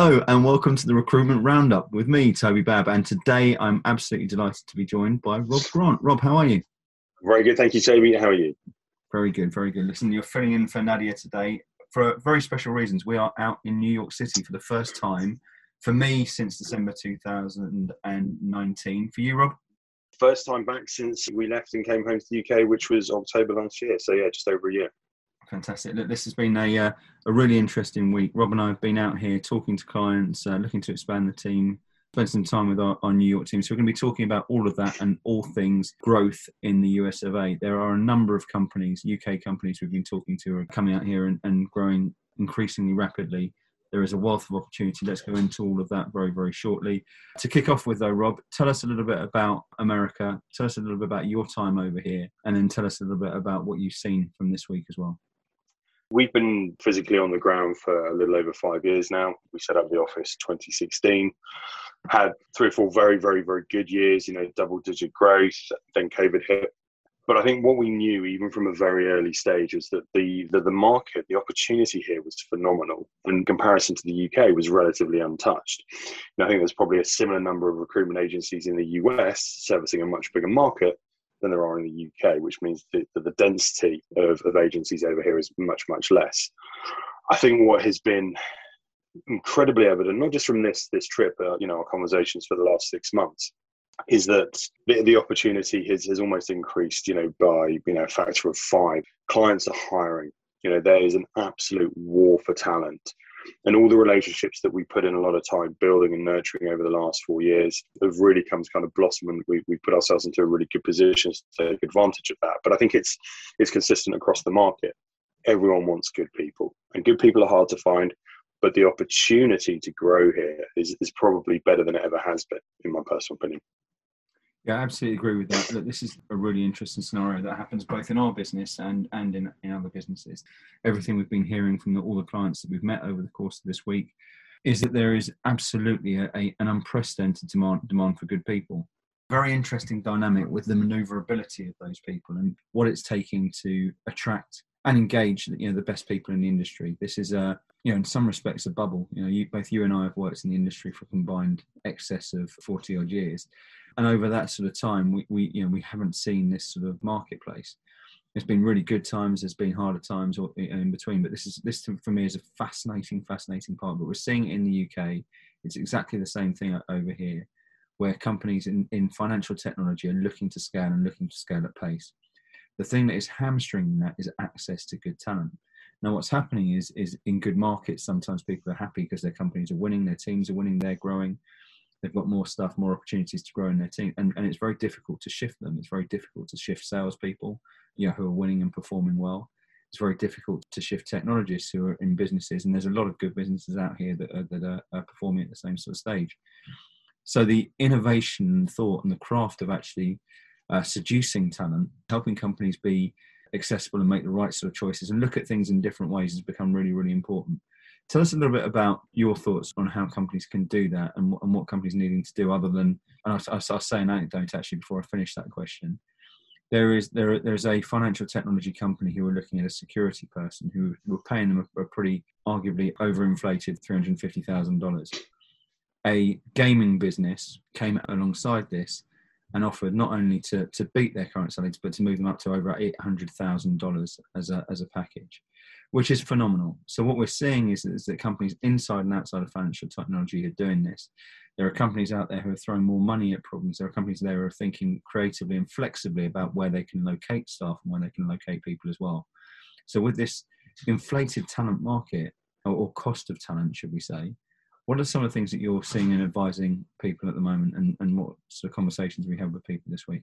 Hello and welcome to the Recruitment Roundup with me, Toby Babb. And today I'm absolutely delighted to be joined by Rob Grant. Rob, how are you? Very good, thank you, Toby. How are you? Very good, very good. Listen, you're filling in for Nadia today for very special reasons. We are out in New York City for the first time, for me, since December 2019. For you, Rob? First time back since we left and came home to the UK, which was October last year. So, yeah, just over a year. Fantastic. Look, this has been a, uh, a really interesting week. Rob and I have been out here talking to clients, uh, looking to expand the team, spend some time with our, our, New York team. So we're going to be talking about all of that and all things growth in the US of A. There are a number of companies, UK companies we've been talking to are coming out here and, and growing increasingly rapidly. There is a wealth of opportunity. Let's go into all of that very, very shortly. To kick off with, though, Rob, tell us a little bit about America. Tell us a little bit about your time over here, and then tell us a little bit about what you've seen from this week as well. We've been physically on the ground for a little over five years now. We set up the office 2016, had three or four very, very, very good years, you know, double digit growth. Then COVID hit. But I think what we knew, even from a very early stage, was that the, the, the market, the opportunity here was phenomenal. In comparison to the UK, was relatively untouched. And I think there's probably a similar number of recruitment agencies in the US servicing a much bigger market than there are in the UK, which means that the density of, of agencies over here is much, much less. I think what has been incredibly evident, not just from this this trip, uh, you know, our conversations for the last six months, is that the, the opportunity has, has almost increased, you know, by you know a factor of five. Clients are hiring. You know, there is an absolute war for talent and all the relationships that we put in a lot of time building and nurturing over the last four years have really come to kind of blossom and we, we put ourselves into a really good position to take advantage of that. But i think it's it's consistent across the market. Everyone wants good people and good people are hard to find but the opportunity to grow here is, is probably better than it ever has been in my personal opinion yeah, I absolutely agree with that. Look, this is a really interesting scenario that happens both in our business and, and in, in other businesses. Everything we've been hearing from the, all the clients that we've met over the course of this week is that there is absolutely a, a, an unprecedented demand, demand for good people. Very interesting dynamic with the maneuverability of those people and what it's taking to attract and engage you know the best people in the industry. This is a you know in some respects a bubble. You know, you, both you and I have worked in the industry for combined excess of forty odd years, and over that sort of time, we, we you know we haven't seen this sort of marketplace. There's been really good times, there's been harder times or in between, but this is this for me is a fascinating, fascinating part. But we're seeing it in the UK. It's exactly the same thing over here, where companies in, in financial technology are looking to scale and looking to scale at pace. The thing that is hamstringing that is access to good talent. Now, what's happening is, is in good markets, sometimes people are happy because their companies are winning, their teams are winning, they're growing they've got more stuff, more opportunities to grow in their team, and, and it's very difficult to shift them. It's very difficult to shift salespeople, you know, who are winning and performing well. It's very difficult to shift technologists who are in businesses, and there's a lot of good businesses out here that are, that are, are performing at the same sort of stage. So the innovation thought and the craft of actually uh, seducing talent, helping companies be accessible and make the right sort of choices and look at things in different ways has become really, really important. Tell us a little bit about your thoughts on how companies can do that and, and what companies needing to do other than, and I'll, I'll say an anecdote actually before I finish that question. There is there there's a financial technology company who were looking at a security person who were paying them a, a pretty arguably overinflated three hundred fifty thousand dollars. A gaming business came alongside this and offered not only to, to beat their current salaries but to move them up to over eight hundred thousand dollars as a as a package which is phenomenal. So what we're seeing is, is that companies inside and outside of financial technology are doing this. There are companies out there who are throwing more money at problems. There are companies there who are thinking creatively and flexibly about where they can locate staff and where they can locate people as well. So with this inflated talent market or cost of talent, should we say, what are some of the things that you're seeing and advising people at the moment and, and what sort of conversations we have with people this week?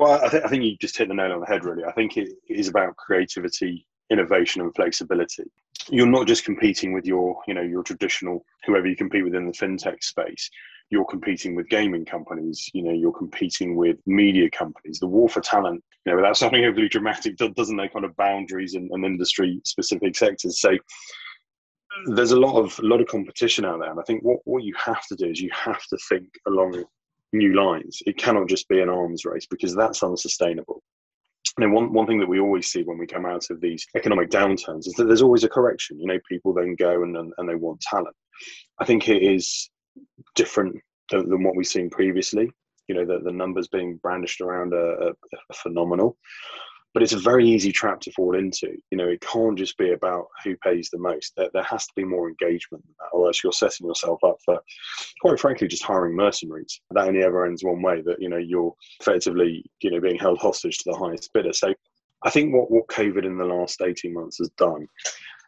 Well, I, th- I think you just hit the nail on the head, really. I think it is about creativity innovation and flexibility. You're not just competing with your, you know, your traditional whoever you compete with in the fintech space. You're competing with gaming companies. You know, you're competing with media companies. The war for talent, you know, without sounding overly dramatic, doesn't know kind of boundaries and, and industry specific sectors. So there's a lot of a lot of competition out there, and I think what what you have to do is you have to think along new lines. It cannot just be an arms race because that's unsustainable And one, one thing that we always see when we come out of these economic downturns is that there's always a correction. You know, people then go and, and, and they want talent. I think it is different than, than what we've seen previously. You know, the, the numbers being brandished around are, are, are phenomenal but it's a very easy trap to fall into. You know, it can't just be about who pays the most. There, there has to be more engagement than that, or else you're setting yourself up for, quite frankly, just hiring mercenaries. That only ever ends one way. That you know, you're effectively, you know, being held hostage to the highest bidder. So, I think what what COVID in the last eighteen months has done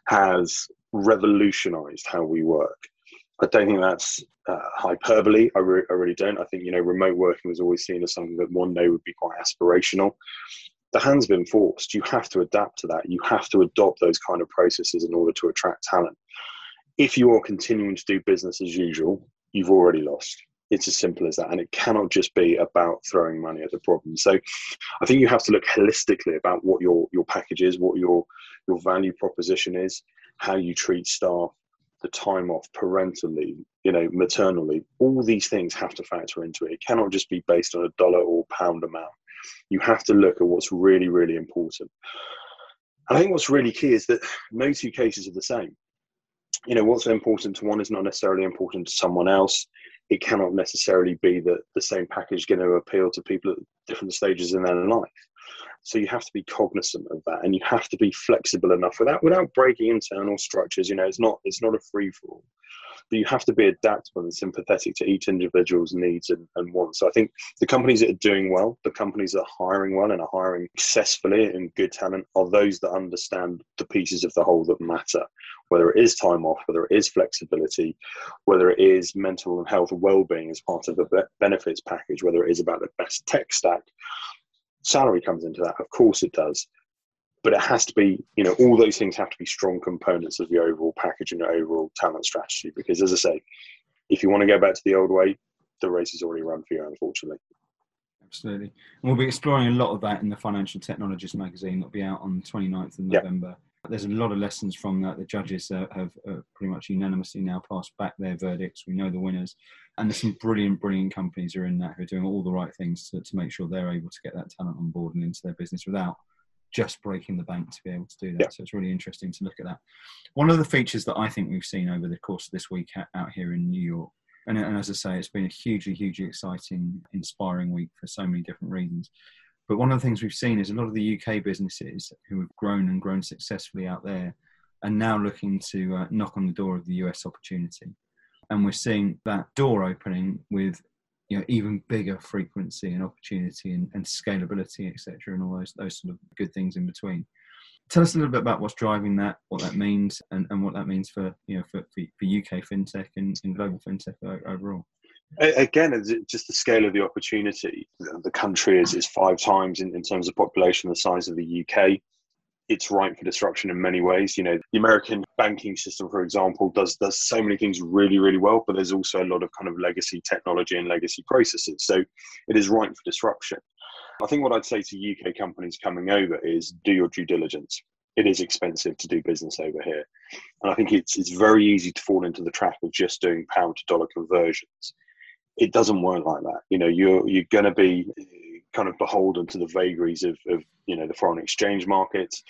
has revolutionised how we work. I don't think that's uh, hyperbole. I, re- I, really don't. I think you know remote working was always seen as something that one day would be quite aspirational the hand's been forced. You have to adapt to that. You have to adopt those kind of processes in order to attract talent. If you are continuing to do business as usual, you've already lost. It's as simple as that. And it cannot just be about throwing money at the problem. So I think you have to look holistically about what your, your package is, what your, your value proposition is, how you treat staff, the time off, parental leave, you know, maternal leave. All these things have to factor into it. It cannot just be based on a dollar or pound amount you have to look at what's really, really important. I think what's really key is that no two cases are the same. You know, what's important to one is not necessarily important to someone else. It cannot necessarily be that the same package is going to appeal to people at different stages in their life. So you have to be cognizant of that, and you have to be flexible enough without without breaking internal structures. You know, it's not it's not a free for all but you have to be adaptable and sympathetic to each individual's needs and, and wants. So I think the companies that are doing well, the companies that are hiring well and are hiring successfully and good talent are those that understand the pieces of the whole that matter, whether it is time off, whether it is flexibility, whether it is mental and health well-being as part of the benefits package, whether it is about the best tech stack. Salary comes into that, of course it does but it has to be, you know, all those things have to be strong components of the overall package and the overall talent strategy. Because as I say, if you want to go back to the old way, the race is already run for you, unfortunately. Absolutely. And we'll be exploring a lot of that in the Financial Technologist magazine that'll be out on the 29th of November. Yep. There's a lot of lessons from that. The judges uh, have uh, pretty much unanimously now passed back their verdicts. We know the winners. And there's some brilliant, brilliant companies who are in that who are doing all the right things to, to make sure they're able to get that talent on board and into their business without just breaking the bank to be able to do that. Yeah. So it's really interesting to look at that. One of the features that I think we've seen over the course of this week out here in New York, and, and as I say, it's been a hugely, hugely exciting, inspiring week for so many different reasons. But one of the things we've seen is a lot of the UK businesses who have grown and grown successfully out there are now looking to uh, knock on the door of the US opportunity. And we're seeing that door opening with you know even bigger frequency and opportunity and, and scalability etc and all those those sort of good things in between. Tell us a little bit about what's driving that what that means and, and what that means for you know for, for, for uk fintech and, and global fintech overall. Again it's just the scale of the opportunity. The country is, is five times in, in terms of population the size of the uk it's ripe for disruption in many ways. You know, the American banking system, for example, does does so many things really, really well, but there's also a lot of kind of legacy technology and legacy processes. So it is ripe for disruption. I think what I'd say to UK companies coming over is do your due diligence. It is expensive to do business over here. And I think it's it's very easy to fall into the trap of just doing pound to dollar conversions. It doesn't work like that. You know, you're you're gonna be kind of beholden to the vagaries of, of you know the foreign exchange markets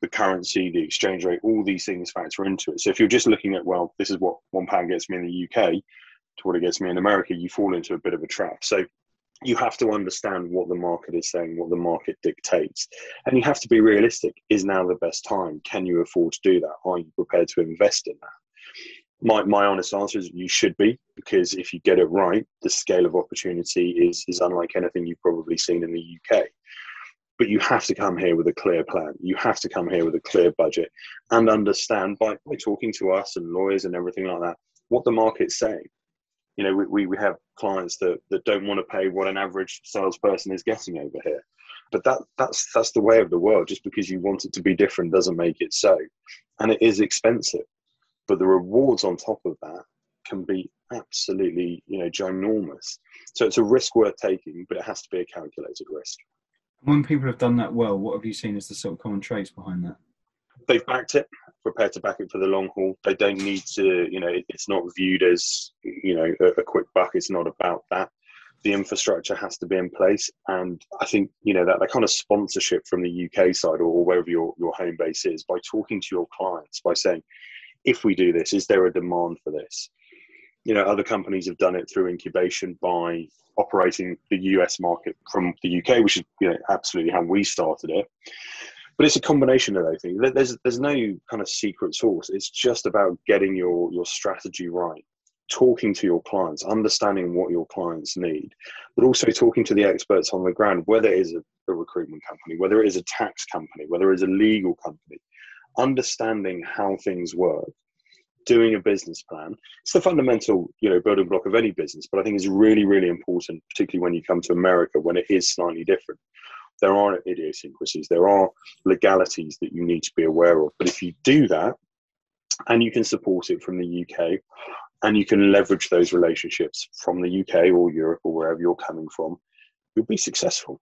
the currency the exchange rate all these things factor into it. So if you're just looking at well this is what one pound gets me in the uk to what it gets me in america you fall into a bit of a trap. So you have to understand what the market is saying what the market dictates and you have to be realistic. Is now the best time? Can you afford to do that? Are you prepared to invest in that my, my honest answer is you should be because if you get it right the scale of opportunity is is unlike anything you've probably seen in the uk but you have to come here with a clear plan. You have to come here with a clear budget and understand by, by talking to us and lawyers and everything like that what the market's saying. You know we, we have clients that, that don't want to pay what an average salesperson is getting over here. But that that's that's the way of the world. Just because you want it to be different doesn't make it so. And it is expensive but the rewards on top of that can be absolutely you know ginormous. So it's a risk worth taking but it has to be a calculated risk. When people have done that well what have you seen as the sort of common traits behind that? They've backed it prepared to back it for the long haul. They don't need to you know it's not viewed as you know a, a quick buck. It's not about that. The infrastructure has to be in place. And I think, you know, that, that kind of sponsorship from the UK side or wherever your, your home base is by talking to your clients, by saying, if we do this, is there a demand for this? You know, other companies have done it through incubation by operating the US market from the UK, which is you know absolutely how we started it. But it's a combination of those things. There's there's no kind of secret sauce. It's just about getting your your strategy right talking to your clients, understanding what your clients need, but also talking to the experts on the ground, whether it is a, a, recruitment company, whether it is a tax company, whether it is a legal company, understanding how things work, doing a business plan. It's the fundamental, you know, building block of any business, but I think it's really, really important, particularly when you come to America, when it is slightly different. There are idiosyncrasies, there are legalities that you need to be aware of. But if you do that, and you can support it from the UK, and you can leverage those relationships from the UK or Europe or wherever you're coming from, you'll be successful.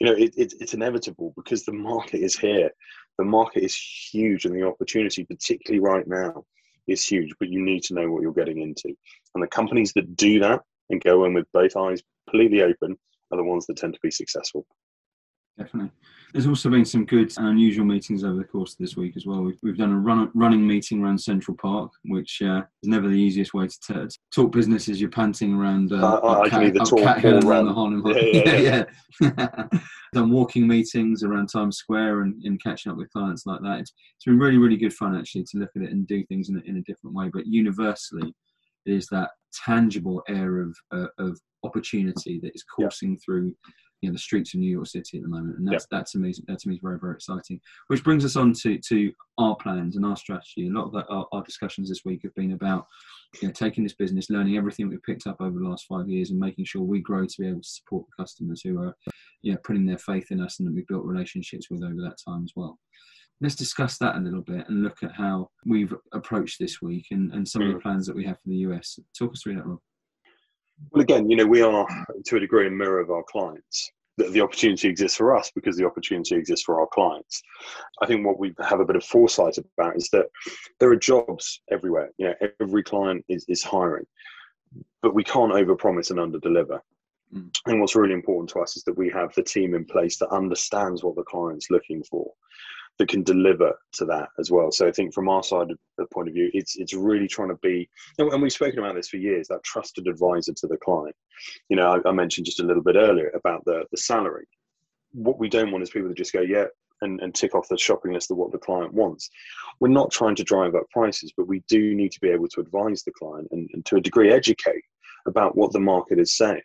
You know, it, it, it's inevitable because the market is here. The market is huge, and the opportunity, particularly right now, is huge. But you need to know what you're getting into. And the companies that do that and go in with both eyes completely open are the ones that tend to be successful definitely. There's also been some good and unusual meetings over the course of this week as well. We've, we've done a run, running meeting around Central Park, which uh, is never the easiest way to t- talk business as you're panting around. Uh, uh, I can the talk Cat Hill around the Harlem. Yeah, yeah, yeah. yeah. done walking meetings around Times Square and, and catching up with clients like that. It's, it's been really, really good fun actually to look at it and do things in a, in a different way. But universally, it is that tangible air of, uh, of opportunity that is coursing yeah. through you know the streets of New York City at the moment, and that's yep. that's amazing. That to me is very very exciting. Which brings us on to to our plans and our strategy. A lot of our, our, discussions this week have been about you know taking this business, learning everything we've picked up over the last five years, and making sure we grow to be able to support the customers who are you know putting their faith in us and that we've built relationships with over that time as well. Let's discuss that a little bit and look at how we've approached this week and, and some mm. of the mm. plans that we have for the US. Talk us through that, Rob. Well, again, you know, we are to a degree a mirror of our clients. The, the opportunity exists for us because the opportunity exists for our clients. I think what we have a bit of foresight about is that there are jobs everywhere. You know, every client is, is hiring, but we can't overpromise and underdeliver. Mm. And what's really important to us is that we have the team in place that understands what the client's looking for that can deliver to that as well. So I think from our side of the point of view, it's it's really trying to be, and we've spoken about this for years, that trusted advisor to the client. You know, I, I mentioned just a little bit earlier about the the salary. What we don't want is people to just go, yeah, and, and tick off the shopping list of what the client wants. We're not trying to drive up prices, but we do need to be able to advise the client and, and to a degree educate about what the market is saying.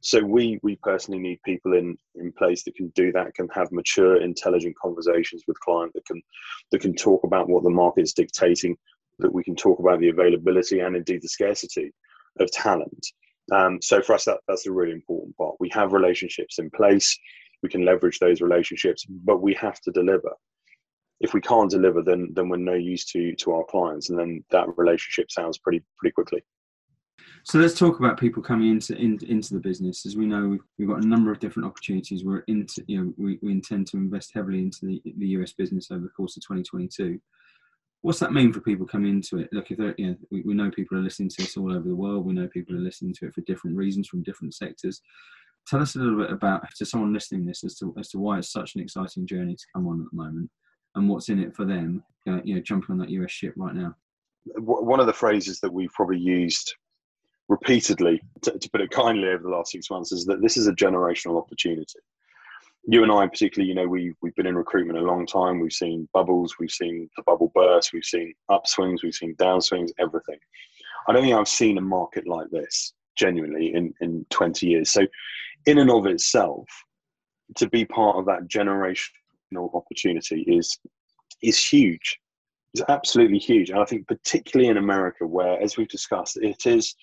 So we we personally need people in in place that can do that, can have mature, intelligent conversations with client that can that can talk about what the market's dictating, that we can talk about the availability and indeed the scarcity of talent. Um, so for us, that, that's a really important part. We have relationships in place. We can leverage those relationships, but we have to deliver. If we can't deliver, then then we're no use to to our clients, and then that relationship sounds pretty pretty quickly. So let's talk about people coming into in, into the business. As we know, we've, we've, got a number of different opportunities. We're into, you know, we, we intend to invest heavily into the, the US business over the course of 2022. What's that mean for people coming into it? Look, if they're, you know, we, we know people are listening to us all over the world. We know people are listening to it for different reasons from different sectors. Tell us a little bit about to someone listening this as to as to why it's such an exciting journey to come on at the moment, and what's in it for them. Uh, you know, jumping on that US ship right now. One of the phrases that we've probably used repeatedly, to, to, put it kindly, over the last six months is that this is a generational opportunity. You and I, particularly, you know, we we've been in recruitment a long time. We've seen bubbles, we've seen the bubble burst, we've seen upswings, we've seen downswings, everything. I don't think I've seen a market like this genuinely in in 20 years. So, in and of itself, to be part of that generational opportunity is is huge. It's absolutely huge, and I think particularly in America, where, as we've discussed, it is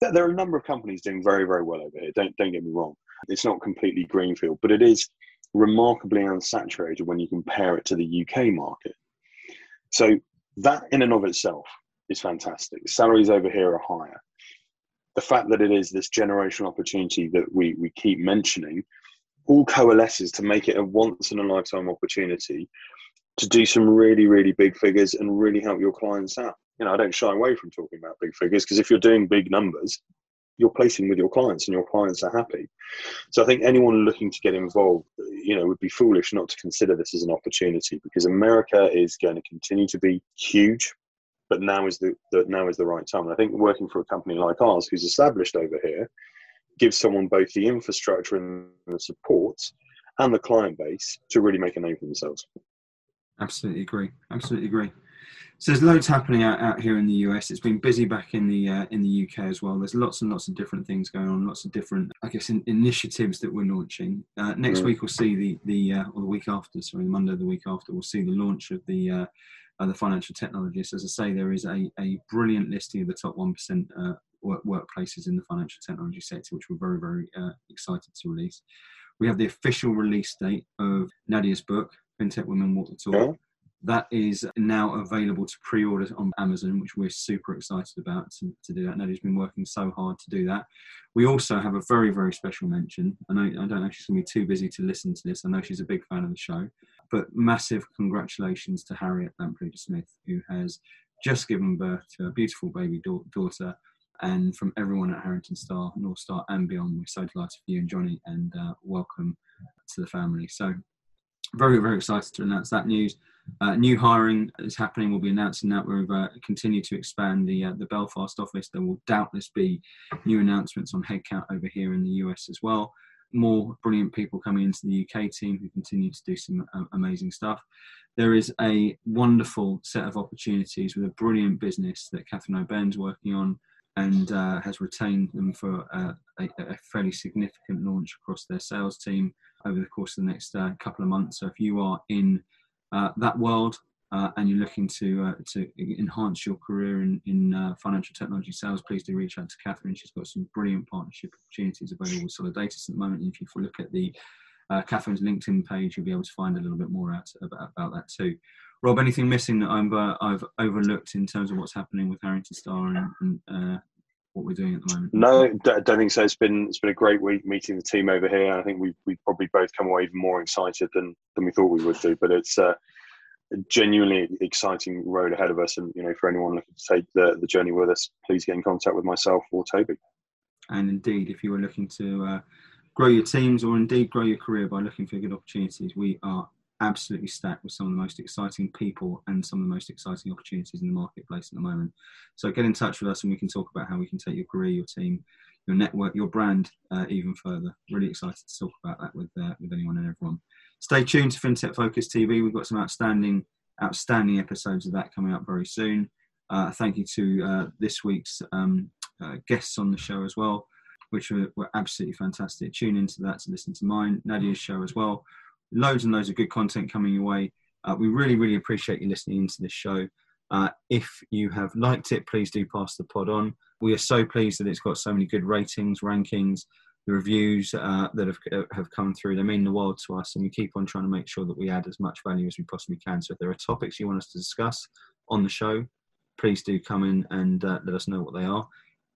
there are a number of companies doing very, very well over here. Don't don't get me wrong. It's not completely greenfield, but it is remarkably unsaturated when you compare it to the UK market. So that in and of itself is fantastic. Salaries over here are higher. The fact that it is this generational opportunity that we, we keep mentioning all coalesces to make it a once in a lifetime opportunity to do some really, really big figures and really help your clients out you know, I don't shy away from talking about big figures because if you're doing big numbers, you're placing with your clients and your clients are happy. So I think anyone looking to get involved, you know, would be foolish not to consider this as an opportunity because America is going to continue to be huge, but now is the, the now is the right time. And I think working for a company like ours, who's established over here, gives someone both the infrastructure and the support and the client base to really make a name for themselves. Absolutely agree. Absolutely agree. So there's loads happening out, out here in the US. It's been busy back in the uh, in the UK as well. There's lots and lots of different things going on. Lots of different, I guess, in, initiatives that we're launching. Uh, next mm. week we'll see the the uh, or the week after, sorry, Monday the week after, we'll see the launch of the uh, uh, the financial technologists. As I say, there is a, a brilliant listing of the top one percent uh, work, workplaces in the financial technology sector, which we're very very excited to release. We have the official release date of Nadia's book, FinTech Women Walk the Talk. That is now available to pre-order on Amazon, which we're super excited about to, to do that. Nadia's been working so hard to do that. We also have a very, very special mention. I know I don't know if she's to be too busy to listen to this. I know she's a big fan of the show, but massive congratulations to Harriet Lamplugh Smith, who has just given birth to a beautiful baby daughter. And from everyone at Harrington Starr, North Star, and beyond, we're so delighted for you and Johnny, and uh, welcome to the family. So, very, very excited to announce that news. Uh, new hiring is happening. We'll be announcing that. We've uh, continued to expand the uh, the Belfast office. There will doubtless be new announcements on headcount over here in the US as well. More brilliant people coming into the UK team who continue to do some uh, amazing stuff. There is a wonderful set of opportunities with a brilliant business that Catherine O'Ben's working on and uh, has retained them for uh, a, a, fairly significant launch across their sales team over the course of the next couple of months. So if you are in uh, that world uh, and you're looking to uh, to enhance your career in, in uh, financial technology sales, please do reach out to Catherine. She's got some brilliant partnership opportunities available with Solidatus at the moment. And if you look at the uh, Catherine's LinkedIn page, you'll be able to find a little bit more out about, about that too. Rob, anything missing that I've, uh, I've overlooked in terms of what's happening with Harrington Starr and, and what we're doing at the moment? No, don't think so. It's been it's been a great week meeting the team over here. I think we we probably both come away even more excited than than we thought we would do. But it's uh, a genuinely exciting road ahead of us. And you know, for anyone looking to take the the journey with us, please get in contact with myself or Toby. And indeed, if you are looking to uh, grow your teams or indeed grow your career by looking for good opportunities, we are absolutely stacked with some of the most exciting people and some of the most exciting opportunities in the marketplace at the moment. So get in touch with us and we can talk about how we can take your career, your team, your network, your brand uh, even further. Really excited to talk about that with uh, with anyone and everyone. Stay tuned to FinTech Focus TV. We've got some outstanding outstanding episodes of that coming up very soon. Uh, thank you to uh, this week's um, uh, guests on the show as well, which were, were absolutely fantastic. Tune into that to listen to mine, Nadia's show as well loads and loads of good content coming your way. Uh, we really, really appreciate you listening into this show. Uh, if you have liked it, please do pass the pod on. We are so pleased that it's got so many good ratings, rankings, the reviews uh, that have, uh, have come through. They mean the world to us, and we keep on trying to make sure that we add as much value as we possibly can. So if there are topics you want us to discuss on the show, please do come in and uh, let us know what they are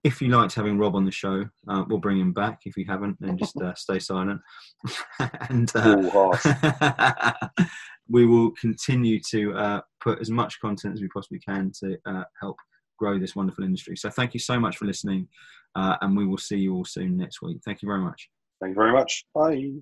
if you liked having Rob on the show, uh, we'll bring him back. If you haven't, then just uh, stay silent. and uh, we will continue to uh, put as much content as we possibly can to uh, help grow this wonderful industry. So thank you so much for listening, uh, and we will see you all soon next week. Thank you very much. Thank you very much. Bye.